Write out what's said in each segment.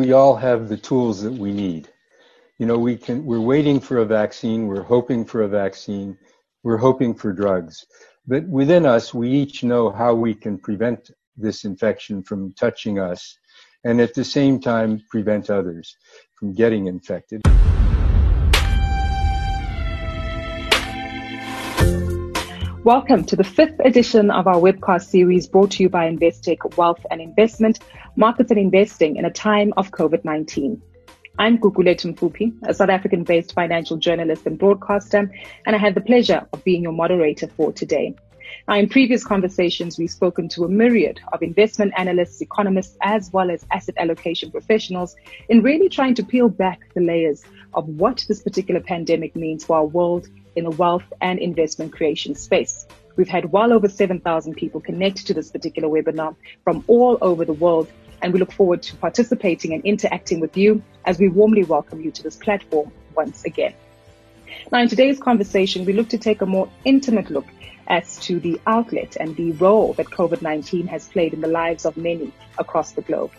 we all have the tools that we need. You know, we can, we're waiting for a vaccine, we're hoping for a vaccine, we're hoping for drugs. But within us, we each know how we can prevent this infection from touching us and at the same time prevent others from getting infected. Welcome to the fifth edition of our webcast series brought to you by Investec Wealth and Investment, Markets and Investing in a time of COVID 19. I'm Gugulethu Mfuphi, a South African based financial journalist and broadcaster, and I have the pleasure of being your moderator for today. Now, in previous conversations, we've spoken to a myriad of investment analysts, economists, as well as asset allocation professionals in really trying to peel back the layers of what this particular pandemic means for our world in the wealth and investment creation space. We've had well over 7,000 people connect to this particular webinar from all over the world, and we look forward to participating and interacting with you as we warmly welcome you to this platform once again. Now, in today's conversation, we look to take a more intimate look as to the outlet and the role that COVID 19 has played in the lives of many across the globe.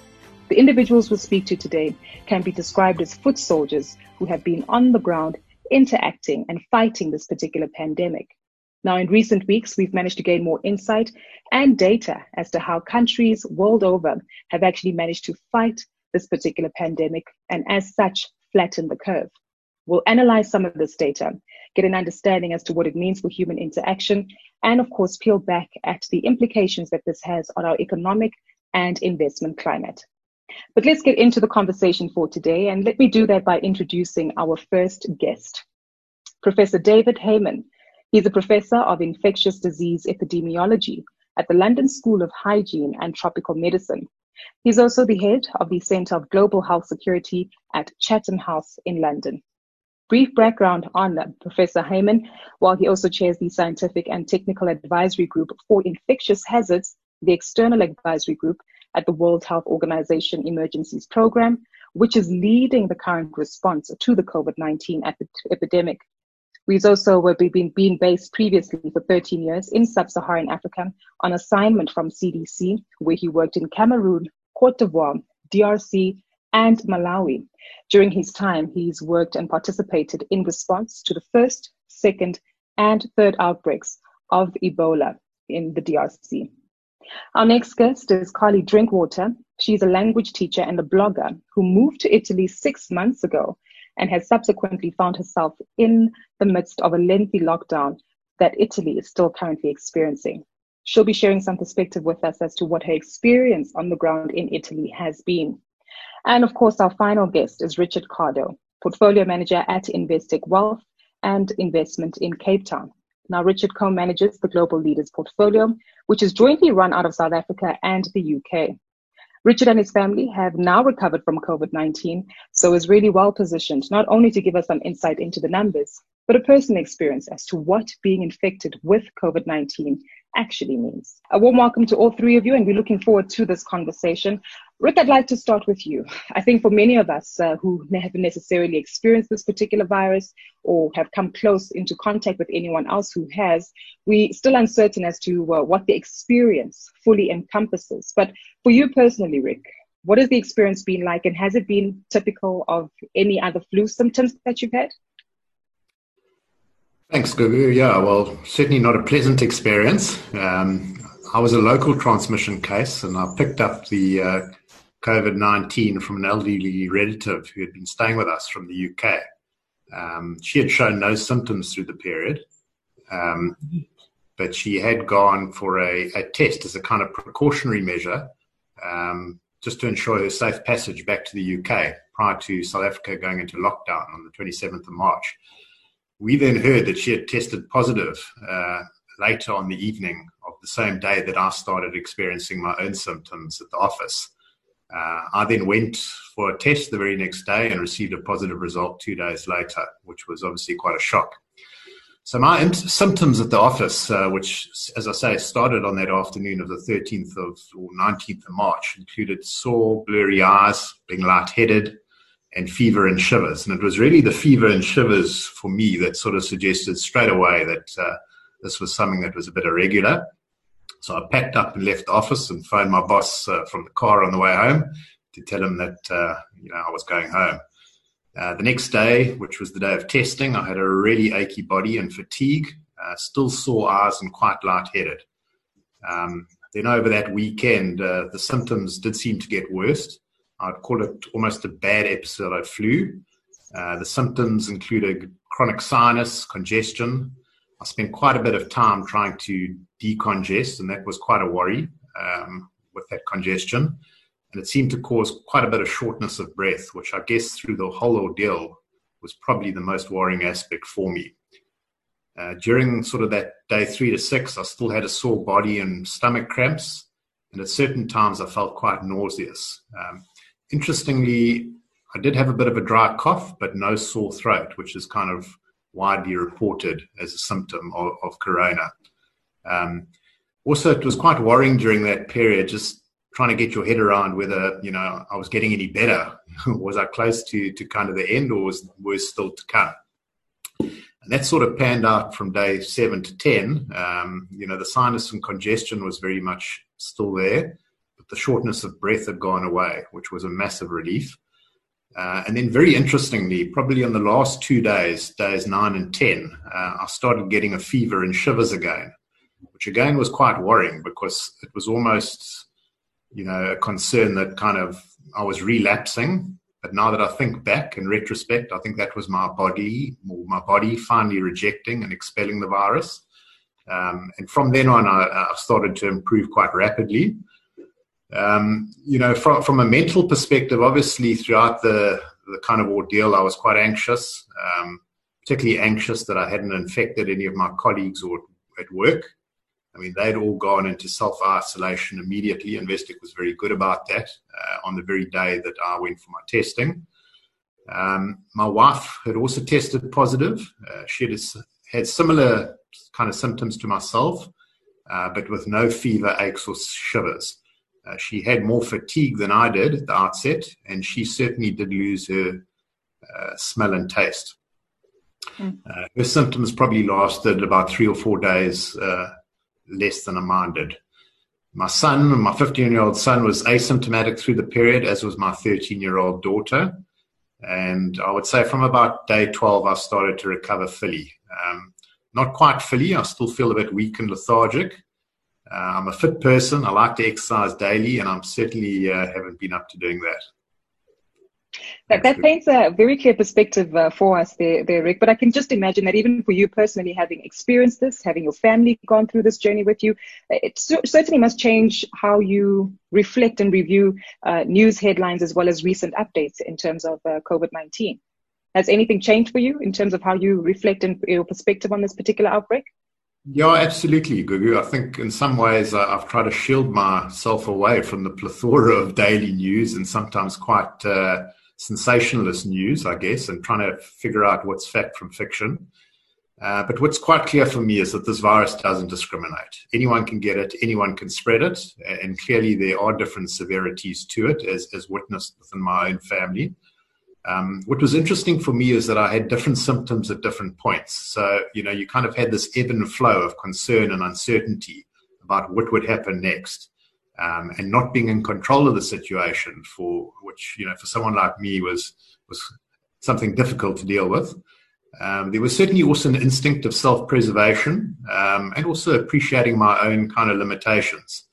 The individuals we'll speak to today can be described as foot soldiers who have been on the ground interacting and fighting this particular pandemic. Now, in recent weeks, we've managed to gain more insight and data as to how countries world over have actually managed to fight this particular pandemic and, as such, flatten the curve. We'll analyze some of this data, get an understanding as to what it means for human interaction, and of course, peel back at the implications that this has on our economic and investment climate. But let's get into the conversation for today, and let me do that by introducing our first guest, Professor David Heymann. He's a professor of infectious disease epidemiology at the London School of Hygiene and Tropical Medicine. He's also the head of the Centre of Global Health Security at Chatham House in London. Brief background on Professor Heymann, while he also chairs the Scientific and Technical Advisory Group for Infectious Hazards, the External Advisory Group at the World Health Organization Emergencies Program, which is leading the current response to the COVID 19 epidemic. He's also been, been based previously for 13 years in sub Saharan Africa on assignment from CDC, where he worked in Cameroon, Cote d'Ivoire, DRC, and Malawi. During his time, he's worked and participated in response to the first, second, and third outbreaks of Ebola in the DRC. Our next guest is Carly Drinkwater. She's a language teacher and a blogger who moved to Italy six months ago and has subsequently found herself in the midst of a lengthy lockdown that Italy is still currently experiencing. She'll be sharing some perspective with us as to what her experience on the ground in Italy has been. And of course, our final guest is Richard Cardo, portfolio manager at Investec Wealth and Investment in Cape Town. Now, Richard co manages the Global Leaders portfolio, which is jointly run out of South Africa and the UK. Richard and his family have now recovered from COVID 19, so is really well positioned not only to give us some insight into the numbers, but a personal experience as to what being infected with COVID 19 actually means. A warm welcome to all three of you, and we're looking forward to this conversation. Rick, I'd like to start with you. I think for many of us uh, who haven't necessarily experienced this particular virus or have come close into contact with anyone else who has, we're still uncertain as to uh, what the experience fully encompasses. But for you personally, Rick, what has the experience been like, and has it been typical of any other flu symptoms that you've had? Thanks, Gugu. Yeah, well, certainly not a pleasant experience. Um, I was a local transmission case, and I picked up the uh, COVID 19 from an elderly relative who had been staying with us from the UK. Um, she had shown no symptoms through the period, um, but she had gone for a, a, test as a kind of precautionary measure um, just to ensure her safe passage back to the UK prior to South Africa going into lockdown on the 27th of March. We then heard that she had tested positive uh, later on the evening of the same day that I started experiencing my own symptoms at the office. Uh, I then went for a test the very next day and received a positive result two days later, which was obviously quite a shock. So my int- symptoms at the office, uh, which, as I say, started on that afternoon of the 13th of or 19th of March, included sore, blurry eyes, being lightheaded, and fever and shivers. And it was really the fever and shivers for me that sort of suggested straight away that uh, this was something that was a bit irregular. So I packed up and left the office and phoned my boss uh, from the car on the way home to tell him that uh, you know I was going home. Uh, the next day, which was the day of testing, I had a really achy body and fatigue, uh, still sore eyes and quite lightheaded. Um, then over that weekend, uh, the symptoms did seem to get worse. I'd call it almost a bad episode of flu. Uh, the symptoms included chronic sinus, congestion. I spent quite a bit of time trying to decongest, and that was quite a worry um, with that congestion. And it seemed to cause quite a bit of shortness of breath, which I guess through the whole ordeal was probably the most worrying aspect for me. Uh, during sort of that day three to six, I still had a sore body and stomach cramps, and at certain times I felt quite nauseous. Um, interestingly, I did have a bit of a dry cough, but no sore throat, which is kind of widely reported as a symptom of, of corona. Um, also, it was quite worrying during that period, just trying to get your head around whether you know I was getting any better. was I close to to kind of the end, or was worse still to come? And that sort of panned out from day seven to ten. Um, you know, the sinus and congestion was very much still there, but the shortness of breath had gone away, which was a massive relief. Uh, and then, very interestingly, probably on the last two days, days nine and 10, uh, I started getting a fever and shivers again, which again was quite worrying because it was almost, you know, a concern that kind of I was relapsing. But now that I think back in retrospect, I think that was my body, my body finally rejecting and expelling the virus. Um, and from then on, I, started to improve quite rapidly. Um, you know, from, from a mental perspective, obviously throughout the, the kind of ordeal, I was quite anxious, um, particularly anxious that I hadn't infected any of my colleagues or at work. I mean, they'd all gone into self isolation immediately. Investec was very good about that uh, on the very day that I went for my testing. Um, my wife had also tested positive. Uh, she had, had similar kind of symptoms to myself, uh, but with no fever, aches, or shivers. Uh, she had more fatigue than I did at the outset, and she certainly did lose her uh, smell and taste. Mm. Uh, her symptoms probably lasted about three or four days uh, less than mine did. My son, my 15 year old son, was asymptomatic through the period, as was my 13 year old daughter. And I would say from about day 12, I started to recover fully. Um, not quite fully, I still feel a bit weak and lethargic. Uh, I'm a fit person. I like to exercise daily, and I'm certainly uh, haven't been up to doing that. That, that paints a very clear perspective uh, for us there, there, Rick. But I can just imagine that even for you personally, having experienced this, having your family gone through this journey with you, it certainly must change how you reflect and review uh, news headlines as well as recent updates in terms of uh, COVID 19. Has anything changed for you in terms of how you reflect and your perspective on this particular outbreak? Yeah, absolutely, Gugu. I think in some ways uh, I've tried to shield myself away from the plethora of daily news and sometimes quite uh, sensationalist news, I guess, and trying to figure out what's fact from fiction. Uh, but what's quite clear for me is that this virus doesn't discriminate. Anyone can get it, anyone can spread it, and clearly there are different severities to it, as, as witnessed within my own family. Um, what was interesting for me is that I had different symptoms at different points. So, you know, you kind of had this ebb and flow of concern and uncertainty about what would happen next um, and not being in control of the situation for which you know for someone like me was was something difficult to deal with. Um, there was certainly also an instinct of self-preservation um, and also appreciating my own kind of limitations.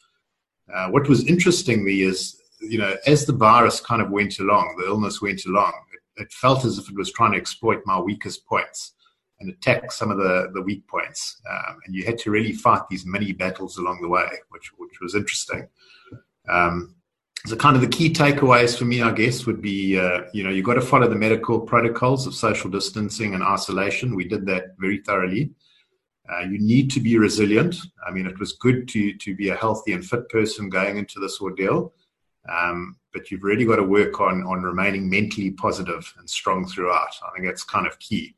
Uh, what was interesting me is, you know, as the virus kind of went along, the illness went along, it, it felt as if it was trying to exploit my weakest points and attack some of the, the weak points. Um, and you had to really fight these mini battles along the way, which, which was interesting. Um, so kind of the key takeaways for me, I guess, would be, uh, you know, you've got to follow the medical protocols of social distancing and isolation. We did that very thoroughly. Uh, you need to be resilient. I mean, it was good to, to be a healthy and fit person going into this ordeal. Um, but you've really got to work on, on remaining mentally positive and strong throughout. I think that's kind of key.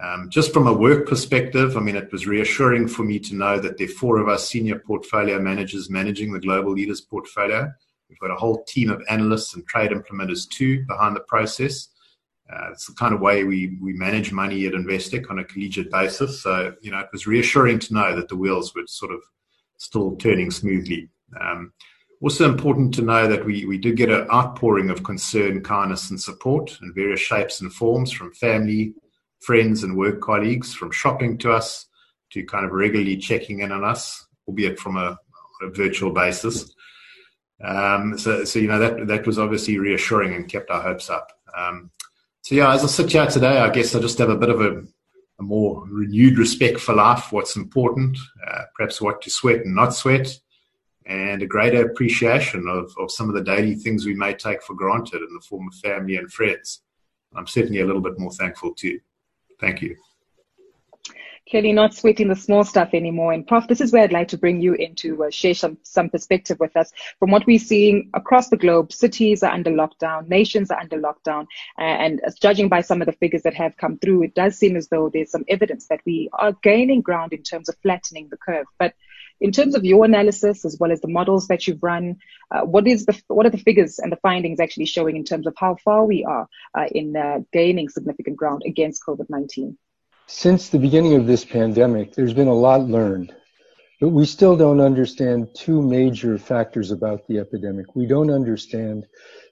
Um, just from a work perspective, I mean, it was reassuring for me to know that there are four of us senior portfolio managers managing the global leaders portfolio. We've got a whole team of analysts and trade implementers too behind the process. Uh, it's the kind of way we, we manage money at Investec on a collegiate basis. So, you know, it was reassuring to know that the wheels were sort of still turning smoothly. Um, Also important to know that we, we did get an outpouring of concern, kindness, and support in various shapes and forms from family, friends, and work colleagues, from shopping to us to kind of regularly checking in on us, albeit from a, a virtual basis. Um, so, so, you know, that, that was obviously reassuring and kept our hopes up. Um, so, yeah, as I sit here today, I guess I just have a bit of a, a more renewed respect for life, what's important, uh, perhaps what to sweat and not sweat, and a greater appreciation of, of some of the daily things we may take for granted in the form of family and friends. I'm certainly a little bit more thankful too. Thank you. Clearly not sweating the small stuff anymore. And Prof, this is where I'd like to bring you in to uh, share some, some perspective with us. From what we're seeing across the globe, cities are under lockdown, nations are under lockdown. And judging by some of the figures that have come through, it does seem as though there's some evidence that we are gaining ground in terms of flattening the curve. But in terms of your analysis, as well as the models that you've run, uh, what is the what are the figures and the findings actually showing in terms of how far we are uh, in uh, gaining significant ground against COVID-19? Since the beginning of this pandemic, there's been a lot learned, but we still don't understand two major factors about the epidemic. We don't understand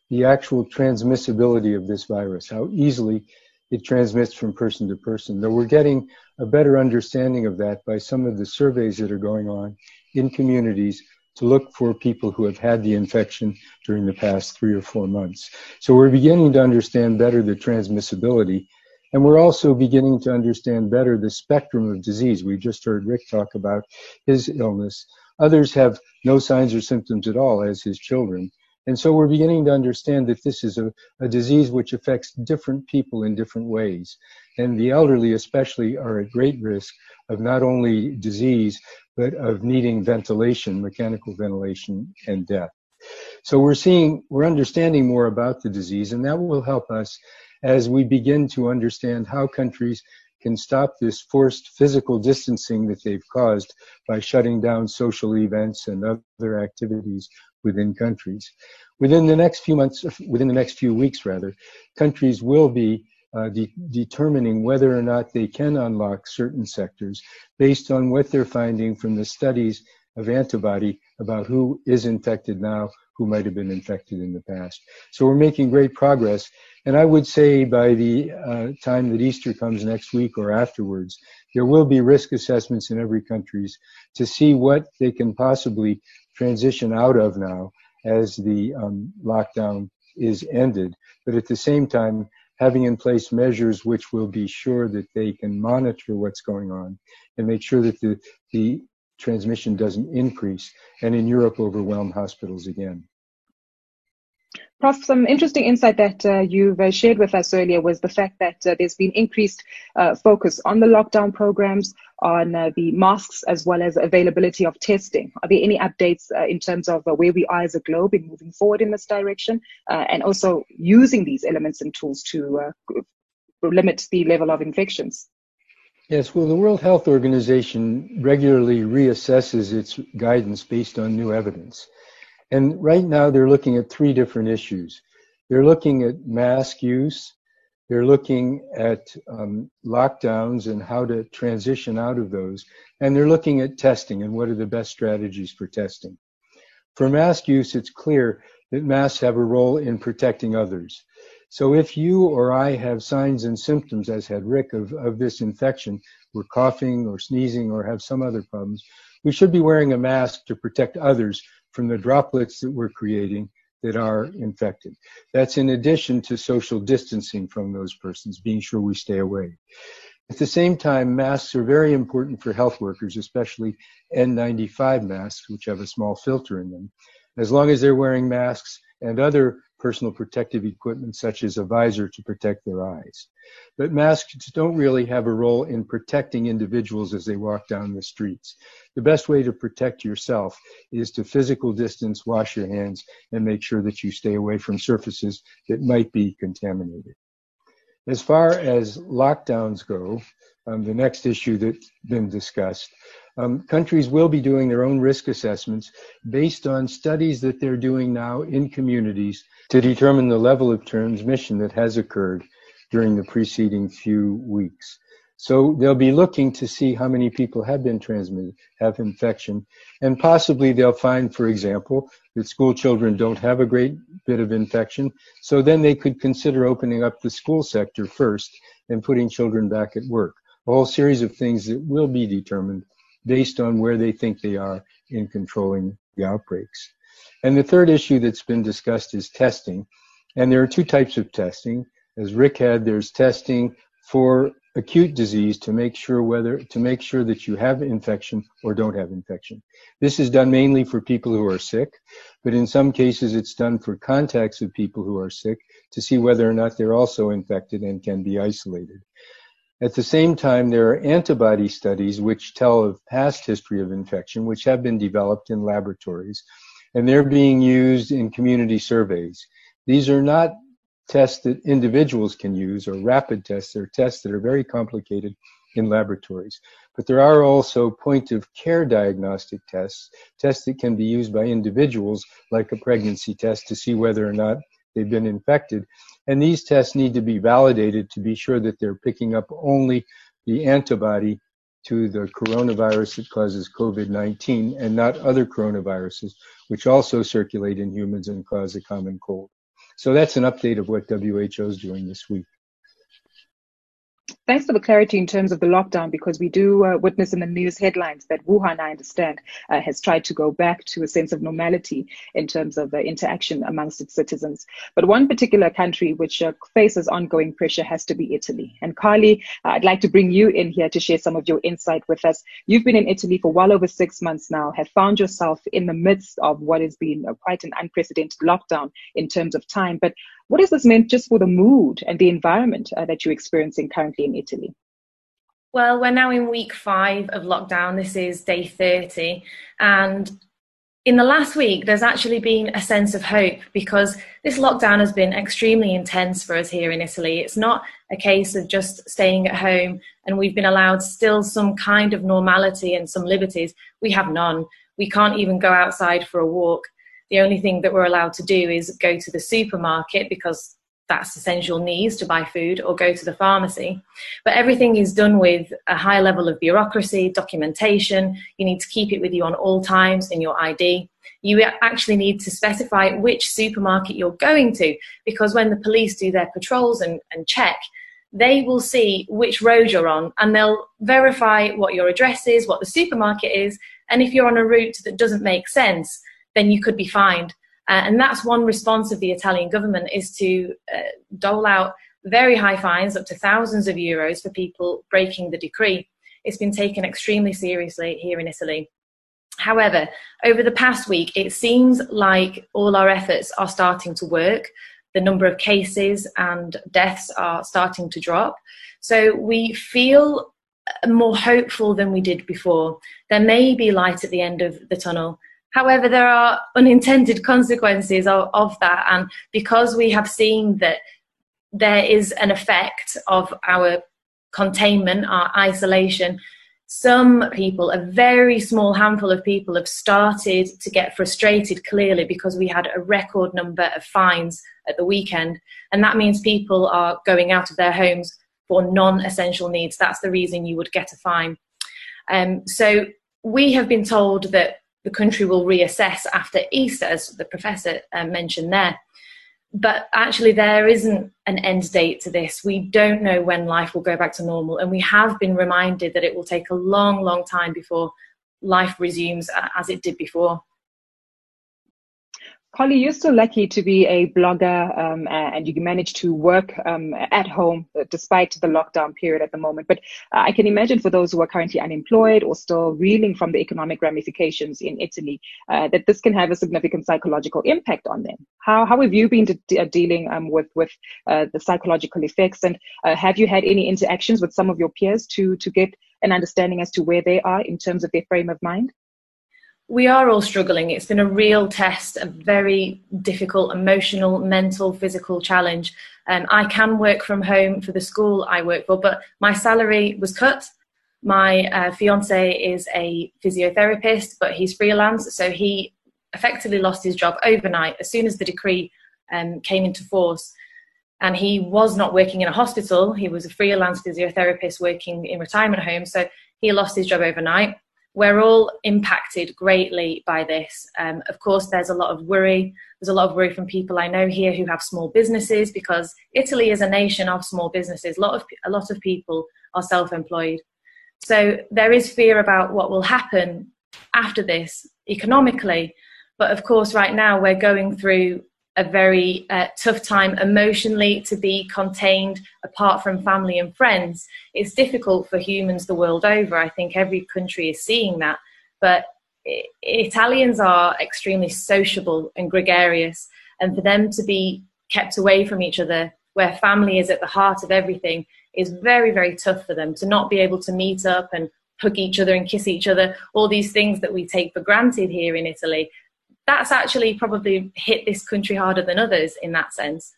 the actual transmissibility of this virus, how easily it transmits from person to person. Though we're getting a better understanding of that by some of the surveys that are going on in communities to look for people who have had the infection during the past three or four months. So we're beginning to understand better the transmissibility. And we're also beginning to understand better the spectrum of disease. We just heard Rick talk about his illness. Others have no signs or symptoms at all, as his children. And so we're beginning to understand that this is a, a, disease which affects different people in different ways. And the elderly, especially, are at great risk of not only disease, but of needing ventilation, mechanical ventilation, and death. So we're seeing, we're understanding more about the disease, and that will help us as we begin to understand how countries can stop this forced physical distancing that they've caused by shutting down social events and other activities within countries. Within the next few months, within the next few weeks rather, countries will be uh, de- determining whether or not they can unlock certain sectors based on what they're finding from the studies of antibody about who is infected now, who might have been infected in the past. So we're making great progress. And I would say by the uh, time that Easter comes next week or afterwards, there will be risk assessments in every countries to see what they can possibly transition out of now as the um, lockdown is ended. But at the same time, having in place measures which will be sure that they can monitor what's going on and make sure that the, the transmission doesn't increase and in Europe overwhelm hospitals again. Prof, some interesting insight that uh, you've uh, shared with us earlier was the fact that uh, there's been increased uh, focus on the lockdown programs, on uh, the masks, as well as availability of testing. Are there any updates uh, in terms of where we are as a globe in moving forward in this direction, and also using these elements and tools to limit the level of infections? Yes, well, the World Health Organization regularly reassesses its guidance based on new evidence. And right now they're looking at three different issues. They're looking at mask use. They're looking at um, lockdowns and how to transition out of those. And they're looking at testing and what are the best strategies for testing. For mask use, it's clear that masks have a role in protecting others. So if you or I have signs and symptoms, as had Rick, of, of this infection, we're coughing or sneezing or have some other problems, we should be wearing a mask to protect others from the droplets that we're creating that are infected. That's in addition to social distancing from those persons, being sure we stay away. At the same time, masks are very important for health workers, especially N95 masks, which have a small filter in them. As long as they're wearing masks and other personal protective equipment such as a visor to protect their eyes. But masks don't really have a role in protecting individuals as they walk down the streets. The best way to protect yourself is to physical distance, wash your hands, and make sure that you stay away from surfaces that might be contaminated. As far as lockdowns go, um, the next issue that's been discussed, um, countries will be doing their own risk assessments based on studies that they're doing now in communities to determine the level of transmission that has occurred during the preceding few weeks. So they'll be looking to see how many people have been transmitted, have infection, and possibly they'll find, for example, that school children don't have a great bit of infection. So then they could consider opening up the school sector first and putting children back at work. A whole series of things that will be determined based on where they think they are in controlling the outbreaks. And the third issue that's been discussed is testing. And there are two types of testing. As Rick had, there's testing for acute disease to make sure whether to make sure that you have infection or don't have infection. This is done mainly for people who are sick, but in some cases it's done for contacts of people who are sick to see whether or not they're also infected and can be isolated. At the same time, there are antibody studies which tell of past history of infection, which have been developed in laboratories, and they're being used in community surveys. These are not tests that individuals can use or rapid tests. They're tests that are very complicated in laboratories. But there are also point of care diagnostic tests, tests that can be used by individuals, like a pregnancy test, to see whether or not they've been infected. And these tests need to be validated to be sure that they're picking up only the antibody to the coronavirus that causes COVID 19 and not other coronaviruses, which also circulate in humans and cause a common cold. So that's an update of what WHO is doing this week. Thanks for the clarity in terms of the lockdown, because we do uh, witness in the news headlines that Wuhan, I understand, uh, has tried to go back to a sense of normality in terms of uh, interaction amongst its citizens. But one particular country which uh, faces ongoing pressure has to be Italy. And Carly, uh, I'd like to bring you in here to share some of your insight with us. You've been in Italy for well over six months now, have found yourself in the midst of what has been uh, quite an unprecedented lockdown in terms of time. But what does this mean just for the mood and the environment uh, that you're experiencing currently in Italy? Well, we're now in week five of lockdown. This is day 30. And in the last week, there's actually been a sense of hope because this lockdown has been extremely intense for us here in Italy. It's not a case of just staying at home and we've been allowed still some kind of normality and some liberties. We have none. We can't even go outside for a walk the only thing that we're allowed to do is go to the supermarket because that's essential needs to buy food or go to the pharmacy. But everything is done with a high level of bureaucracy, documentation. You need to keep it with you on all times in your ID. You actually need to specify which supermarket you're going to because when the police do their patrols and, and check, they will see which road you're on and they'll verify what your address is, what the supermarket is, and if you're on a route that doesn't make sense, then you could be fined. Uh, and that's one response of the Italian government is to uh, dole out very high fines, up to thousands of euros for people breaking the decree. It's been taken extremely seriously here in Italy. However, over the past week, it seems like all our efforts are starting to work. The number of cases and deaths are starting to drop. So we feel more hopeful than we did before. There may be light at the end of the tunnel, However, there are unintended consequences of, of that. And because we have seen that there is an effect of our containment, our isolation, some people, a very small handful of people, have started to get frustrated clearly because we had a record number of fines at the weekend. And that means people are going out of their homes for non essential needs. That's the reason you would get a fine. Um, so we have been told that the country will reassess after Easter, as the professor uh, mentioned there. But actually, there isn't an end date to this. We don't know when life will go back to normal. And we have been reminded that it will take a long, long time before life resumes as it did before. Carly, you're still lucky to be a blogger um, and you manage to work um, at home uh, despite the lockdown period at the moment. But uh, I can imagine for those who are currently unemployed or still reeling from the economic ramifications in Italy, uh, that this can have a significant psychological impact on them. How, how have you been de- dealing um, with, with uh, the psychological effects? And uh, have you had any interactions with some of your peers to, to get an understanding as to where they are in terms of their frame of mind? We are all struggling. It's been a real test, a very difficult emotional, mental, physical challenge. Um, I can work from home for the school I work for, but my salary was cut. My uh, fiance is a physiotherapist, but he's freelance, so he effectively lost his job overnight as soon as the decree um, came into force. and he was not working in a hospital. He was a freelance physiotherapist working in retirement homes. So he lost his job overnight. We're all impacted greatly by this. Um, of course, there's a lot of worry. There's a lot of worry from people I know here who have small businesses because Italy is a nation of small businesses. A lot of, a lot of people are self employed. So there is fear about what will happen after this economically. But of course, right now we're going through a very uh, tough time emotionally to be contained apart from family and friends. It's difficult for humans the world over. I think every country is seeing that. But Italians are extremely sociable and gregarious, and for them to be kept away from each other, where family is at the heart of everything, is very, very tough for them to not be able to meet up and hug each other and kiss each other, all these things that we take for granted here in Italy that's actually probably hit this country harder than others in that sense.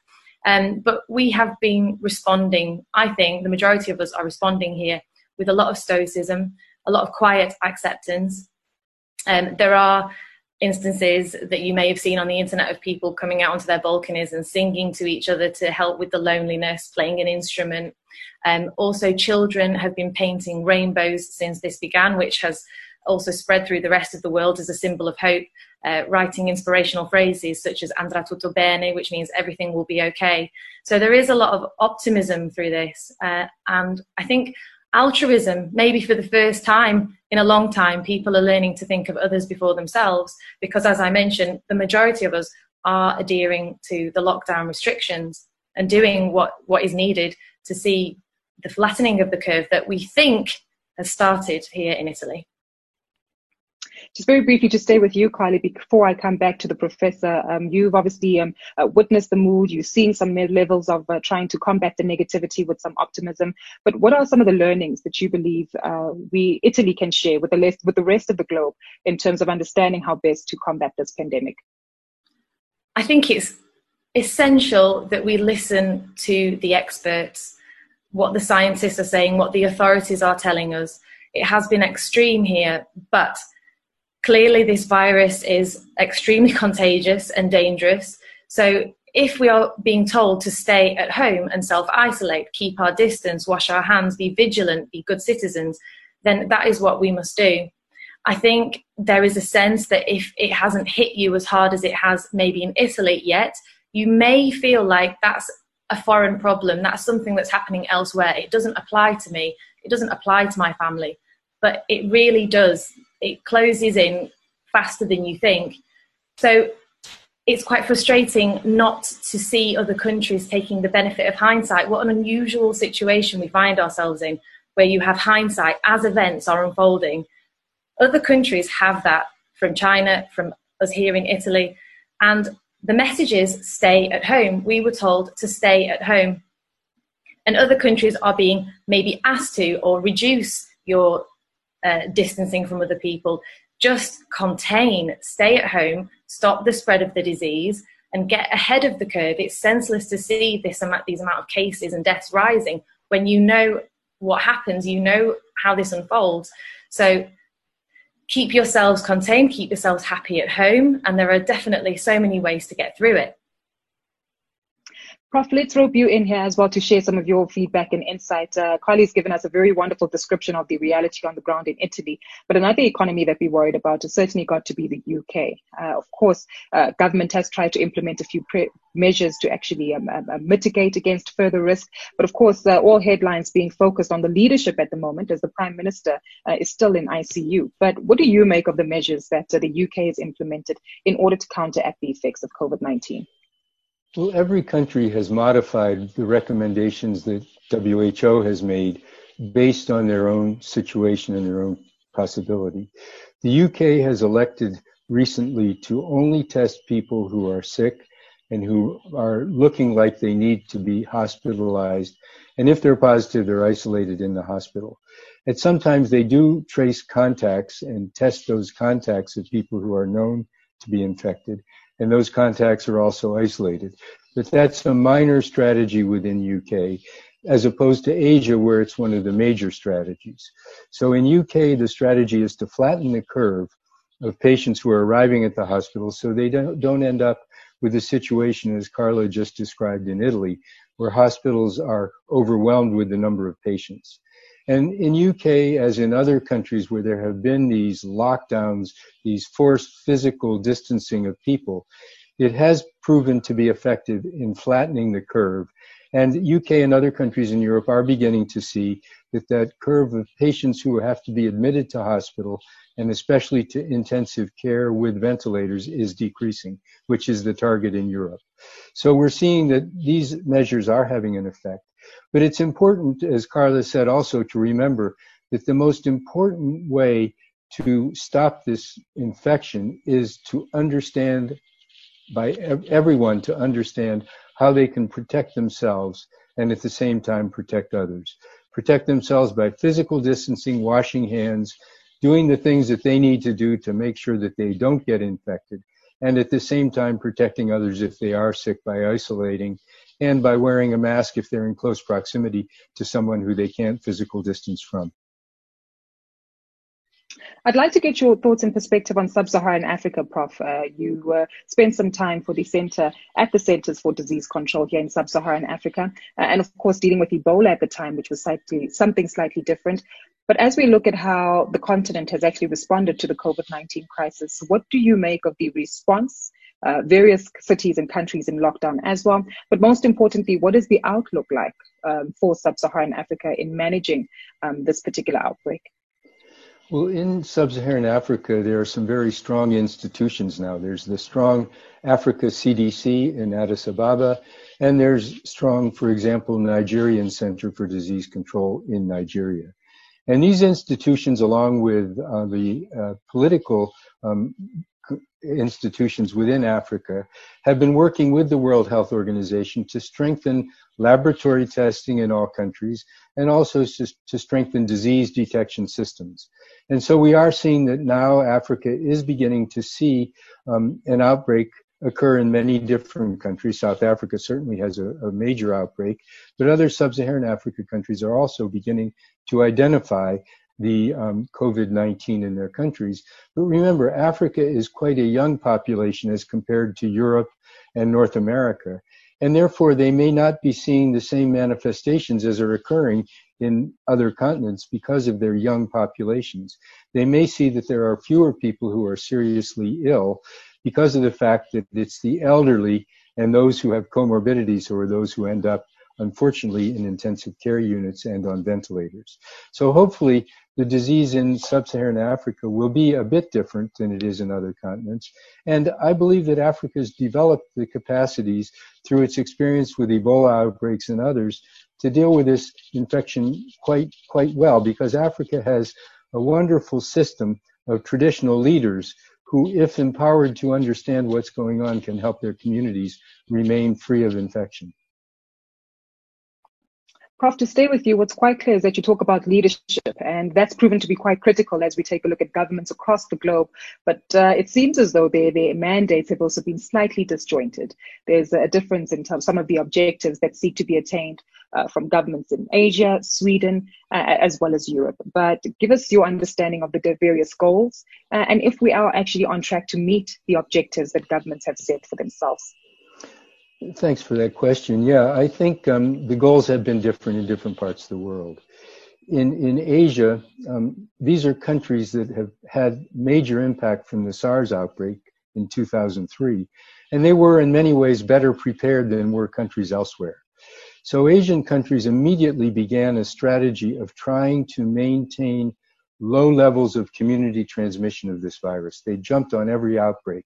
Um, but we have been responding, I think the majority of us are responding here with a lot of stoicism, a lot of quiet acceptance. Um, there are instances that you may have seen on the internet of people coming out onto their balconies and singing to each other to help with the loneliness, playing an instrument. Um, also, children have been painting rainbows since this began, which has also spread through the rest of the world as a symbol of hope, uh, writing inspirational phrases such as andrà tutto bene, which means everything will be okay. So there is a lot of optimism through this. Uh, and I think altruism, maybe for the first time in a long time, people are learning to think of others before themselves because, as I mentioned, the majority of us are adhering to the lockdown restrictions and doing what, what is needed to see the flattening of the curve that we think has started here in Italy. Just very briefly to stay with you, Carly, before I come back to the professor, um, you've obviously um, uh, witnessed the mood. You've seen some levels of uh, trying to combat the negativity with some optimism. But what are some of the learnings that you believe uh, we Italy can share with the rest with the rest of the globe in terms of understanding how best to combat this pandemic? I think it's essential that we listen to the experts, what the scientists are saying, what the authorities are telling us. It has been extreme here, but clearly this virus is extremely contagious and dangerous. So if we are being told to stay at home and self isolate, keep our distance, wash our hands, be vigilant, be good citizens, then that is what we must do. I think there is a sense that if it hasn't hit you as hard as it has maybe in Italy yet, you may feel like that's a foreign problem. That's something that's happening elsewhere. It doesn't apply to me. It doesn't apply to my family. But it really does it closes in faster than you think. So it's quite frustrating not to see other countries taking the benefit of hindsight. What an unusual situation we find ourselves in, where you have hindsight as events are unfolding. Other countries have that from China, from us here in Italy. And the message is stay at home. We were told to stay at home. And other countries are being maybe asked to or reduce your uh, distancing from other people. Just contain, stay at home, stop the spread of the disease, and get ahead of the curve. It's senseless to see this amount, these amount of cases and deaths rising when you know what happens, you know how this unfolds. So keep yourselves contained, keep yourselves happy at home, and there are definitely so many ways to get through it. Prof, let's rope you in here as well to share some of your feedback and insight. Uh, Carly's given us a very wonderful description of the reality on the ground in Italy, but another economy that we worried about has certainly got to be the UK. Uh, of course, uh, government has tried to implement a few pre- measures to actually um, um, um mitigate against further risk, but of course, uh, all headlines being focused on the leadership at the moment as the Prime Minister uh, is still in ICU. But what do you make of the measures that uh, the UK has implemented in order to counteract the effects of COVID-19? Well, every country has modified the recommendations that WHO has made based on their own situation and their own possibility. The UK has elected recently to only test people who are sick and who are looking like they need to be hospitalized. And if they're positive, they're isolated in the hospital. And sometimes they do trace contacts and test those contacts of people who are known to be infected and those contacts are also isolated. But that's a minor strategy within UK, as opposed to Asia, where it's one of the major strategies. So in UK, the strategy is to flatten the curve of patients who are arriving at the hospital so they don't, don't end up with the situation as Carla just described in Italy, where hospitals are overwhelmed with the number of patients. And in UK, as in other countries where there have been these lockdowns, these forced physical distancing of people, it has proven to be effective in flattening the curve. And UK and other countries in Europe are beginning to see that that curve of patients who have to be admitted to hospital and especially to intensive care with ventilators is decreasing, which is the target in Europe. So we're seeing that these measures are having an effect. But it's important, as Carla said, also to remember that the most important way to stop this infection is to understand by everyone to understand how they can protect themselves and at the same time protect others. Protect themselves by physical distancing, washing hands, doing the things that they need to do to make sure that they don't get infected, and at the same time protecting others if they are sick by isolating and by wearing a mask if they're in close proximity to someone who they can't physical distance from. I'd like to get your thoughts and perspective on sub-Saharan Africa, Prof. Uh, you uh, spent some time for the center at the Centers for Disease Control here in sub-Saharan Africa, uh, and of course dealing with Ebola at the time, which was slightly, something slightly different. But as we look at how the continent has actually responded to the COVID-19 crisis, what do you make of the response? Uh, various cities and countries in lockdown as well. But most importantly, what is the outlook like um, for sub-Saharan Africa in managing um, this particular outbreak? Well, in sub-Saharan Africa, there are some very strong institutions now. There's the strong Africa CDC in Addis Ababa, and there's strong, for example, Nigerian Center for Disease Control in Nigeria. And these institutions, along with uh, the uh, political um, institutions within Africa, have been working with the World Health Organization to strengthen laboratory testing in all countries and also to, strengthen disease detection systems. And so we are seeing that now Africa is beginning to see um, an outbreak occur in many different countries. South Africa certainly has a, a major outbreak, but other sub-Saharan Africa countries are also beginning to identify the um, COVID-19 in their countries. But remember, Africa is quite a young population as compared to Europe and North America. And therefore, they may not be seeing the same manifestations as are occurring in other continents because of their young populations. They may see that there are fewer people who are seriously ill because of the fact that it's the elderly and those who have comorbidities are those who end up unfortunately in intensive care units and on ventilators. So hopefully the disease in sub-Saharan Africa will be a bit different than it is in other continents. And I believe that Africa has developed the capacities through its experience with Ebola outbreaks and others to deal with this infection quite, quite well because Africa has a wonderful system of traditional leaders who, if empowered to understand what's going on, can help their communities remain free of infection. Prof, to stay with you, what's quite clear is that you talk about leadership, and that's proven to be quite critical as we take a look at governments across the globe. But uh, it seems as though their, their mandates have also been slightly disjointed. There's a difference in terms some of the objectives that seek to be attained uh, from governments in Asia, Sweden, uh, as well as Europe. But give us your understanding of the various goals, uh, and if we are actually on track to meet the objectives that governments have set for themselves. Thanks for that question. Yeah, I think um, the goals have been different in different parts of the world. In in Asia, um, these are countries that have had major impact from the SARS outbreak in 2003, and they were in many ways better prepared than were countries elsewhere. So Asian countries immediately began a strategy of trying to maintain low levels of community transmission of this virus. They jumped on every outbreak.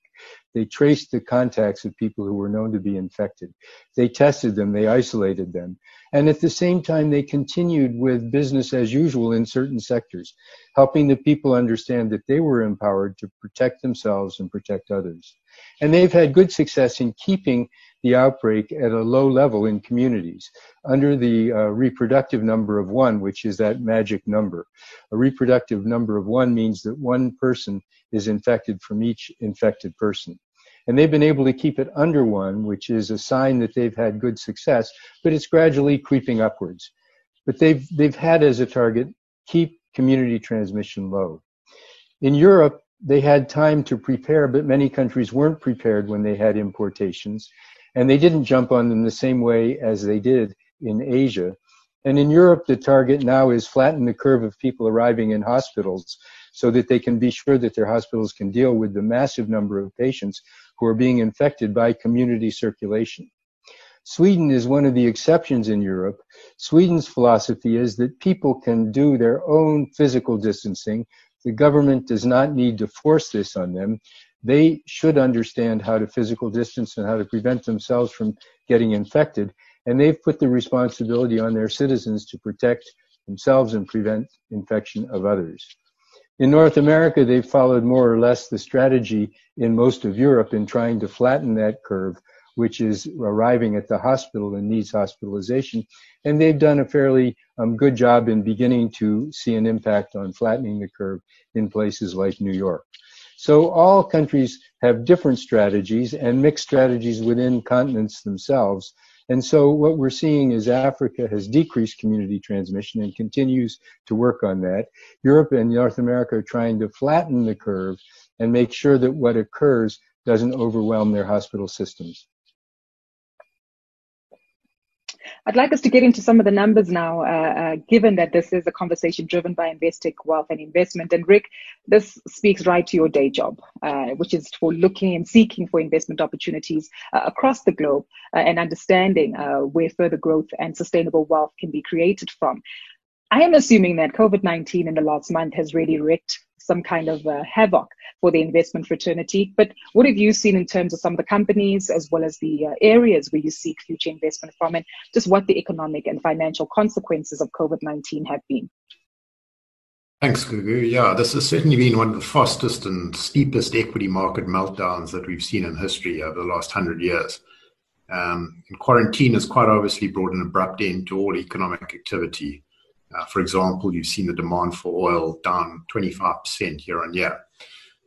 They traced the contacts of people who were known to be infected. They tested them, they isolated them. And at the same time, they continued with business as usual in certain sectors, helping the people understand that they were empowered to protect themselves and protect others. And they've had good success in keeping the outbreak at a low level in communities under the uh, reproductive number of one, which is that magic number. A reproductive number of one means that one person is infected from each infected person. And they've been able to keep it under one, which is a sign that they've had good success, but it's gradually creeping upwards. But they've, they've had as a target, keep community transmission low. In Europe, they had time to prepare, but many countries weren't prepared when they had importations. And they didn't jump on them the same way as they did in Asia. And in Europe, the target now is flatten the curve of people arriving in hospitals so that they can be sure that their hospitals can deal with the massive number of patients who are being infected by community circulation. Sweden is one of the exceptions in Europe. Sweden's philosophy is that people can do their own physical distancing. The government does not need to force this on them. They should understand how to physical distance and how to prevent themselves from getting infected. And they've put the responsibility on their citizens to protect themselves and prevent infection of others. In North America, they've followed more or less the strategy in most of Europe in trying to flatten that curve which is arriving at the hospital and needs hospitalization. And they've done a fairly um, good job in beginning to see an impact on flattening the curve in places like New York. So all countries have different strategies and mixed strategies within continents themselves. And so what we're seeing is Africa has decreased community transmission and continues to work on that. Europe and North America are trying to flatten the curve and make sure that what occurs doesn't overwhelm their hospital systems. I'd like us to get into some of the numbers now, uh, uh, given that this is a conversation driven by Investec Wealth and Investment. And Rick, this speaks right to your day job, uh, which is for looking and seeking for investment opportunities uh, across the globe uh, and understanding uh, where further growth and sustainable wealth can be created from. I am assuming that COVID 19 in the last month has really wreaked some kind of uh, havoc for the investment fraternity. But what have you seen in terms of some of the companies as well as the uh, areas where you seek future investment from and just what the economic and financial consequences of COVID 19 have been? Thanks, Gugu. Yeah, this has certainly been one of the fastest and steepest equity market meltdowns that we've seen in history over the last hundred years. Um, and quarantine has quite obviously brought an abrupt end to all economic activity. Uh, for example, you've seen the demand for oil down 25% year on year.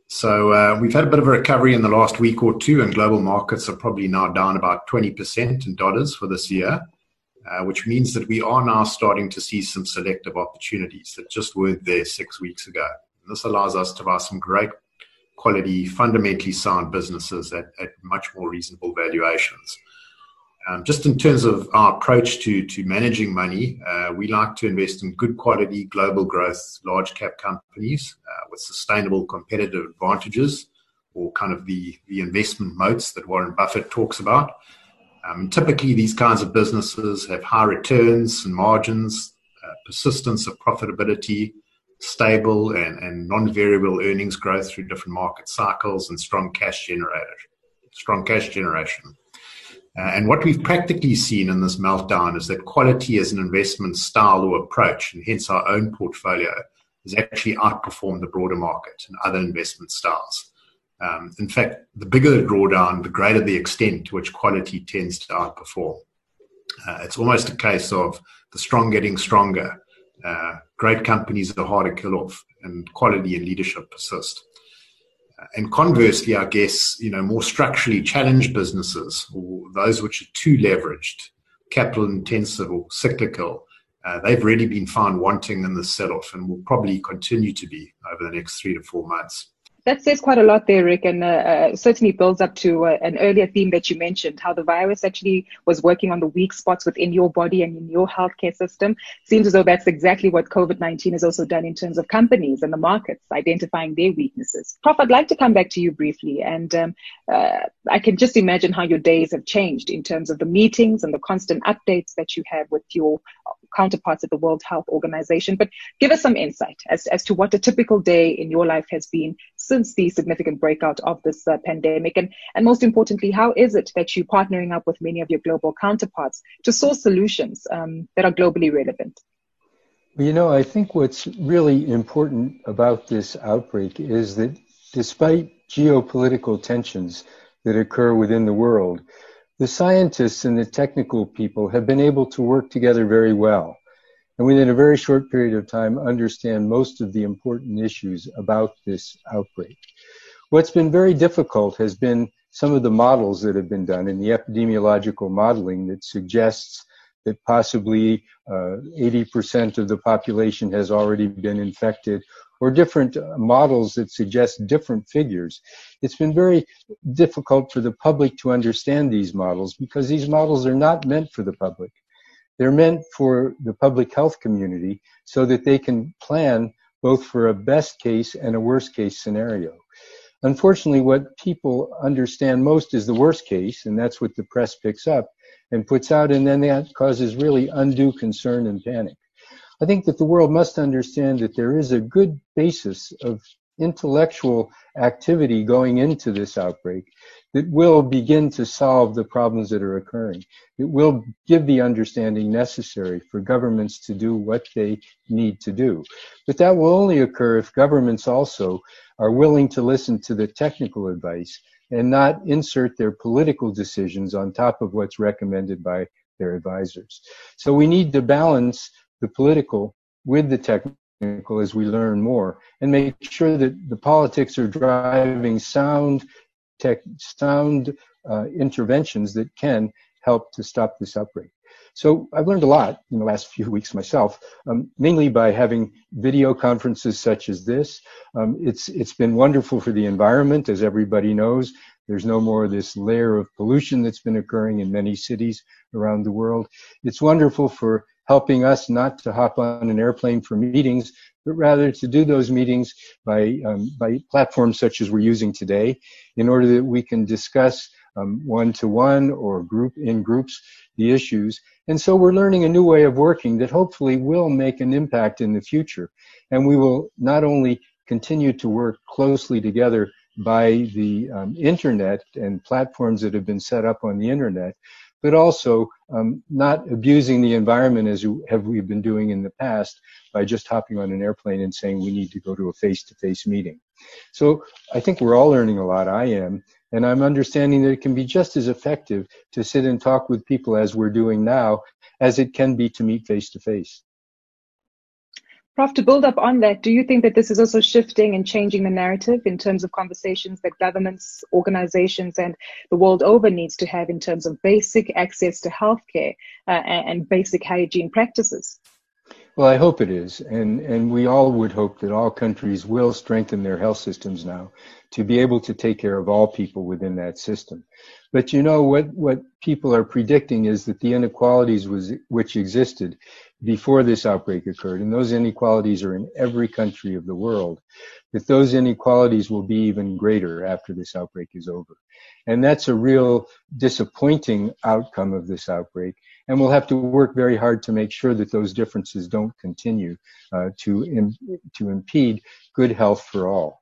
So uh, we've had a bit of a recovery in the last week or two, and global markets are probably now down about 20% in dollars for this year, uh, which means that we are now starting to see some selective opportunities that just weren't there six weeks ago. And this allows us to buy some great quality, fundamentally sound businesses at, at much more reasonable valuations. Um, just in terms of our approach to, to managing money, uh, we like to invest in good quality, global growth, large cap companies uh, with sustainable competitive advantages or kind of the, the investment moats that Warren Buffett talks about. Um, typically, these kinds of businesses have high returns and margins, uh, persistence of profitability, stable and, and non variable earnings growth through different market cycles, and strong cash generator, strong cash generation. Uh, and what we've practically seen in this meltdown is that quality as an investment style or approach, and hence our own portfolio, has actually outperformed the broader market and other investment styles. Um, in fact, the bigger the drawdown, the greater the extent to which quality tends to outperform. Uh, it's almost a case of the strong getting stronger. Uh, great companies are hard to kill off, and quality and leadership persist and conversely, I guess, you know, more structurally challenged businesses or those which are too leveraged, capital intensive or cyclical, uh, they've really been found wanting in the sell off and will probably continue to be over the next three to four months that says quite a lot there, Rick, and uh, uh, certainly builds up to uh, an earlier theme that you mentioned, how the virus actually was working on the weak spots within your body and in your healthcare system. Seems as though that's exactly what COVID-19 has also done in terms of companies and the markets, identifying their weaknesses. Prof, I'd like to come back to you briefly, and um, uh, I can just imagine how your days have changed in terms of the meetings and the constant updates that you have with your counterparts at the World Health Organization. But give us some insight as, as to what a typical day in your life has been since the significant breakout of this uh, pandemic. And, and most importantly, how is it that you're partnering up with many of your global counterparts to source solutions um, that are globally relevant? You know, I think what's really important about this outbreak is that despite geopolitical tensions that occur within the world, the scientists and the technical people have been able to work together very well. And within a very short period of time, understand most of the important issues about this outbreak. What's been very difficult has been some of the models that have been done in the epidemiological modeling that suggests that possibly uh, 80% of the population has already been infected or different uh, models that suggest different figures. It's been very difficult for the public to understand these models because these models are not meant for the public. They're meant for the public health community so that they can plan both for a best case and a worst case scenario. Unfortunately, what people understand most is the worst case, and that's what the press picks up and puts out, and then that causes really undue concern and panic. I think that the world must understand that there is a good basis of intellectual activity going into this outbreak that will begin to solve the problems that are occurring. It will give the understanding necessary for governments to do what they need to do. But that will only occur if governments also are willing to listen to the technical advice and not insert their political decisions on top of what's recommended by their advisors. So we need to balance the political with the technical as we learn more and make sure that the politics are driving sound tech, sound uh, interventions that can help to stop this outbreak. So I've learned a lot in the last few weeks myself, um, mainly by having video conferences such as this. Um, it's it's been wonderful for the environment, as everybody knows. There's no more this layer of pollution that's been occurring in many cities around the world. It's wonderful for helping us not to hop on an airplane for meetings, but rather to do those meetings by, um, by platforms such as we're using today in order that we can discuss one to one or group in groups the issues. And so we're learning a new way of working that hopefully will make an impact in the future. And we will not only continue to work closely together by the um, internet and platforms that have been set up on the internet, but also um, not abusing the environment as you, have we been doing in the past by just hopping on an airplane and saying we need to go to a face-to-face meeting. So I think we're all learning a lot. I am. And I'm understanding that it can be just as effective to sit and talk with people as we're doing now as it can be to meet face to face. Prof, to build up on that, do you think that this is also shifting and changing the narrative in terms of conversations that governments, organizations, and the world over needs to have in terms of basic access to healthcare uh, and basic hygiene practices? Well, I hope it is. And, and we all would hope that all countries will strengthen their health systems now to be able to take care of all people within that system. But you know what, what people are predicting is that the inequalities was, which existed before this outbreak occurred, and those inequalities are in every country of the world, that those inequalities will be even greater after this outbreak is over. And that's a real disappointing outcome of this outbreak. And we'll have to work very hard to make sure that those differences don't continue uh, to, to impede good health for all.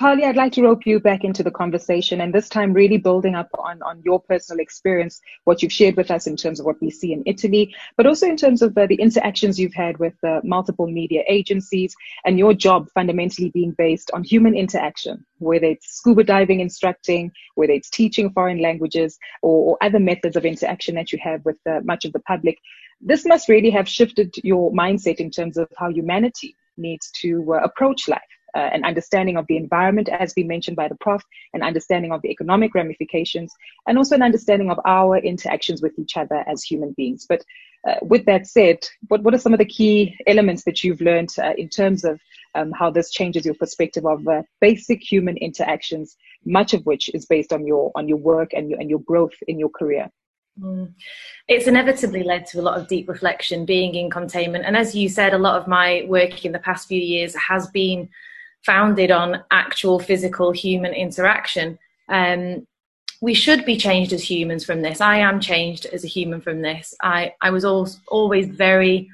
Carly, I'd like to rope you back into the conversation and this time really building up on, on your personal experience, what you've shared with us in terms of what we see in Italy, but also in terms of uh, the interactions you've had with uh, multiple media agencies and your job fundamentally being based on human interaction, whether it's scuba diving instructing, whether it's teaching foreign languages or, or other methods of interaction that you have with uh, much of the public. This must really have shifted your mindset in terms of how humanity needs to uh, approach life uh, an understanding of the environment, as we mentioned by the prof, an understanding of the economic ramifications, and also an understanding of our interactions with each other as human beings. But uh, with that said, what, what are some of the key elements that you've learned uh, in terms of um, how this changes your perspective of uh, basic human interactions, much of which is based on your on your work and your and your growth in your career? Mm. It's inevitably led to a lot of deep reflection being in containment. And as you said, a lot of my work in the past few years has been founded on actual physical human interaction. Um, we should be changed as humans from this. I am changed as a human from this. I, I was always very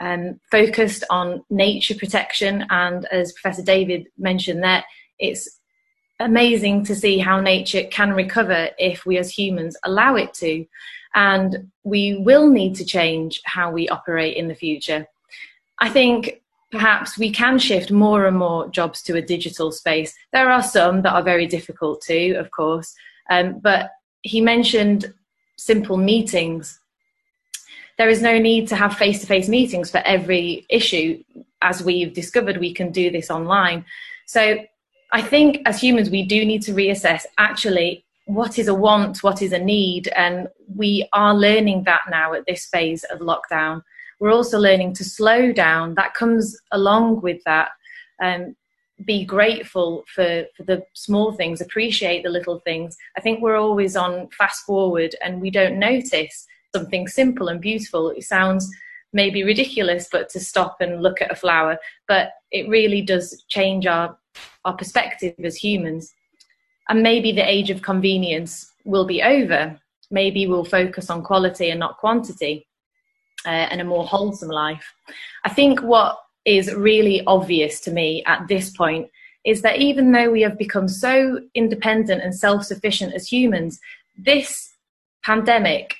um, focused on nature protection, and as Professor David mentioned, that it's amazing to see how nature can recover if we as humans allow it to. And we will need to change how we operate in the future. I think perhaps we can shift more and more jobs to a digital space. There are some that are very difficult to, of course, um, but he mentioned simple meetings. There is no need to have face to face meetings for every issue. As we've discovered, we can do this online. So I think as humans, we do need to reassess actually what is a want, what is a need, and we are learning that now at this phase of lockdown we're also learning to slow down. That comes along with that. Um, be grateful for, for the small things, appreciate the little things. I think we're always on fast forward and we don't notice something simple and beautiful. It sounds maybe ridiculous, but to stop and look at a flower, but it really does change our, our perspective as humans. And maybe the age of convenience will be over. Maybe we'll focus on quality and not quantity uh, and a more wholesome life. I think what is really obvious to me at this point is that even though we have become so independent and self sufficient as humans, this pandemic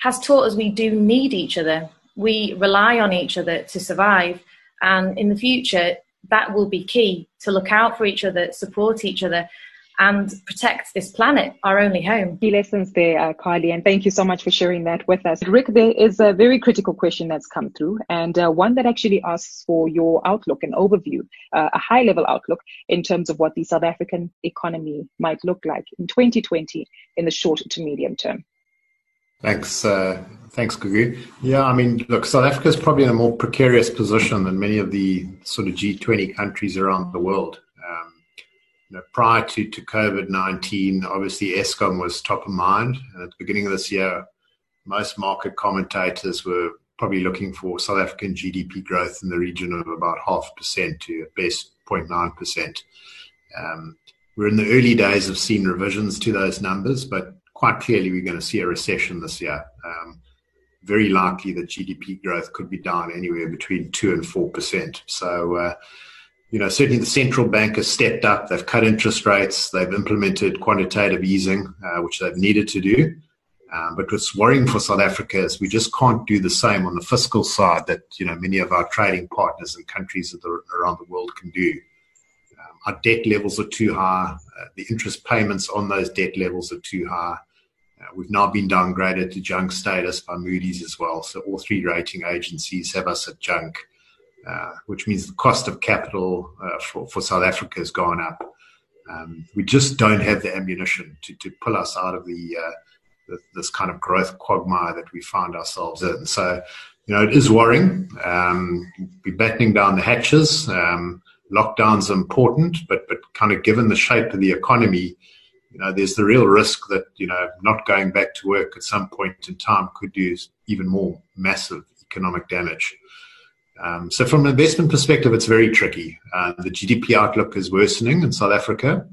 has taught us we do need each other. We rely on each other to survive. And in the future, that will be key to look out for each other, support each other, and protect this planet, our only home. Key lessons there, uh, Carly, and thank you so much for sharing that with us. Rick, there is a very critical question that's come through, and uh, one that actually asks for your outlook and overview, uh, a high level outlook in terms of what the South African economy might look like in 2020 in the short to medium term. Thanks, uh, thanks, Gugu. Yeah, I mean, look, South Africa is probably in a more precarious position than many of the sort of G20 countries around the world know, prior to, to COVID 19, obviously Eskom was top of mind. And at the beginning of this year, most market commentators were probably looking for South African GDP growth in the region of about half percent to at best 0.9%. Um, we're in the early days of seeing revisions to those numbers, but quite clearly we're going to see a recession this year. Um, very likely that GDP growth could be down anywhere between 2 and 4%. So, uh, you know, certainly the central bank has stepped up. They've cut interest rates. They've implemented quantitative easing, uh, which they've needed to do. Um, but what's worrying for South Africa is we just can't do the same on the fiscal side that you know many of our trading partners and countries around the world can do. Um, our debt levels are too high. Uh, the interest payments on those debt levels are too high. Uh, we've now been downgraded to junk status by Moody's as well. So all three rating agencies have us at junk. Uh, which means the cost of capital uh, for, for South Africa has gone up. Um, we just don't have the ammunition to, to pull us out of the, uh, the, this kind of growth quagmire that we find ourselves in. So, you know, it is worrying. Um, we're battening down the hatches. Um, lockdowns are important, but but kind of given the shape of the economy, you know, there's the real risk that you know not going back to work at some point in time could do even more massive economic damage. Um, so, from an investment perspective, it's very tricky. Uh, the GDP outlook is worsening in South Africa.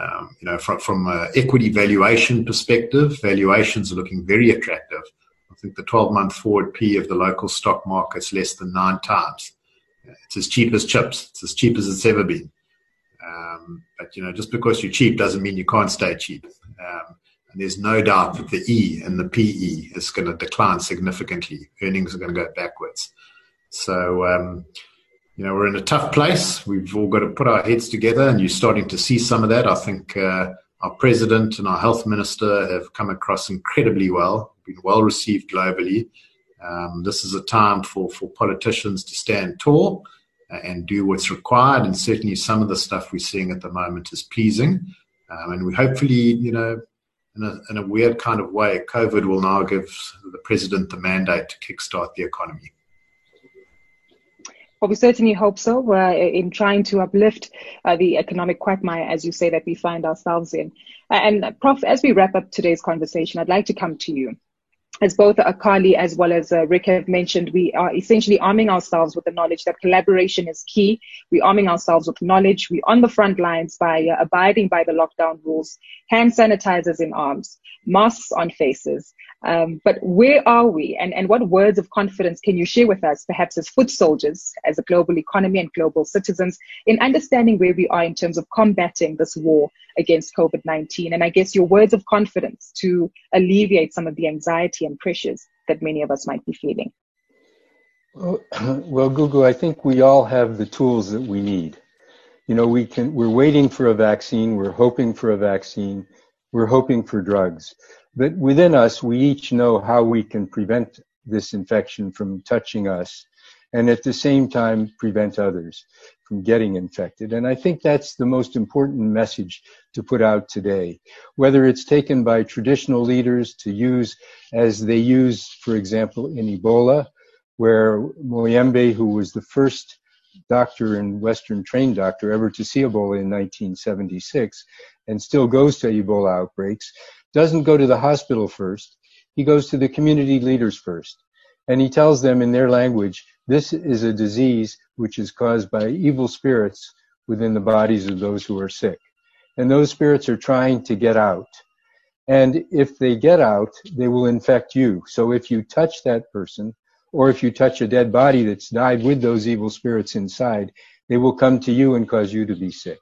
Um, you know, from from an equity valuation perspective, valuations are looking very attractive. I think the 12-month forward P of the local stock market is less than nine times. It's as cheap as chips. It's as cheap as it's ever been. Um, but you know, just because you're cheap doesn't mean you can't stay cheap. Um, and there's no doubt that the E and the PE is going to decline significantly. Earnings are going to go backwards. So, um, you know, we're in a tough place. We've all got to put our heads together, and you're starting to see some of that. I think uh, our president and our health minister have come across incredibly well, been well received globally. Um, this is a time for, for politicians to stand tall and do what's required. And certainly, some of the stuff we're seeing at the moment is pleasing. Um, and we hopefully, you know, in a, in a weird kind of way, COVID will now give the president the mandate to kickstart the economy. Well, we certainly hope so uh, in trying to uplift uh, the economic quagmire, as you say, that we find ourselves in. And, Prof, as we wrap up today's conversation, I'd like to come to you. As both Carly as well as uh, Rick have mentioned, we are essentially arming ourselves with the knowledge that collaboration is key. We're arming ourselves with knowledge. We're on the front lines by uh, abiding by the lockdown rules, hand sanitizers in arms, masks on faces, um, but where are we and, and what words of confidence can you share with us, perhaps as foot soldiers, as a global economy and global citizens, in understanding where we are in terms of combating this war against COVID 19? And I guess your words of confidence to alleviate some of the anxiety and pressures that many of us might be feeling. Well, well, Gugu, I think we all have the tools that we need. You know, we can, we're waiting for a vaccine, we're hoping for a vaccine, we're hoping for drugs. But within us, we each know how we can prevent this infection from touching us and at the same time prevent others from getting infected. And I think that's the most important message to put out today. Whether it's taken by traditional leaders to use as they use, for example, in Ebola, where Muyembe, who was the first doctor and Western trained doctor ever to see Ebola in 1976 and still goes to Ebola outbreaks, doesn't go to the hospital first. He goes to the community leaders first. And he tells them in their language, this is a disease which is caused by evil spirits within the bodies of those who are sick. And those spirits are trying to get out. And if they get out, they will infect you. So if you touch that person, or if you touch a dead body that's died with those evil spirits inside, they will come to you and cause you to be sick.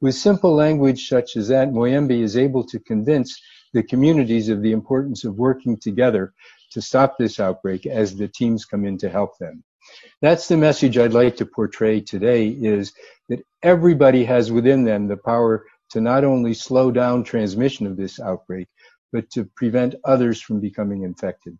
With simple language such as that, Muyembe is able to convince the communities of the importance of working together to stop this outbreak as the teams come in to help them. That's the message I'd like to portray today is that everybody has within them the power to not only slow down transmission of this outbreak, but to prevent others from becoming infected.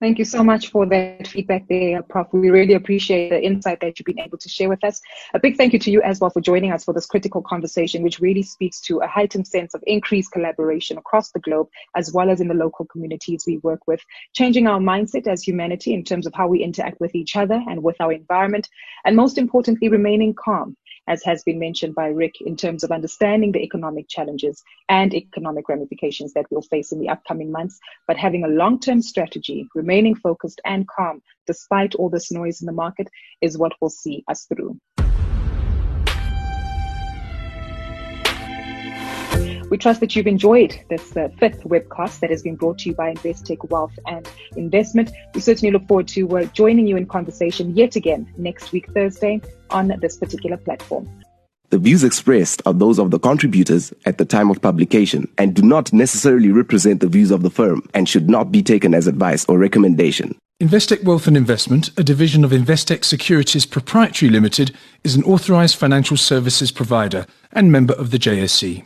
Thank you so much for that feedback there, Prof. We really appreciate the insight that you've been able to share with us. A big thank you to you as well for joining us for this critical conversation, which really speaks to a heightened sense of increased collaboration across the globe, as well as in the local communities we work with, changing our mindset as humanity in terms of how we interact with each other and with our environment, and most importantly, remaining calm as has been mentioned by Rick, in terms of understanding the economic challenges and economic ramifications that we'll face in the upcoming months, but having a long term strategy, remaining focused and calm despite all this noise in the market is what will see us through. We trust that you've enjoyed this uh, fifth webcast that has been brought to you by Investec Wealth and Investment. We certainly look forward to uh, joining you in conversation yet again next week, Thursday, on this particular platform. The views expressed are those of the contributors at the time of publication and do not necessarily represent the views of the firm and should not be taken as advice or recommendation. Investec Wealth and Investment, a division of Investec Securities Proprietary Limited, is an authorized financial services provider and member of the JSE.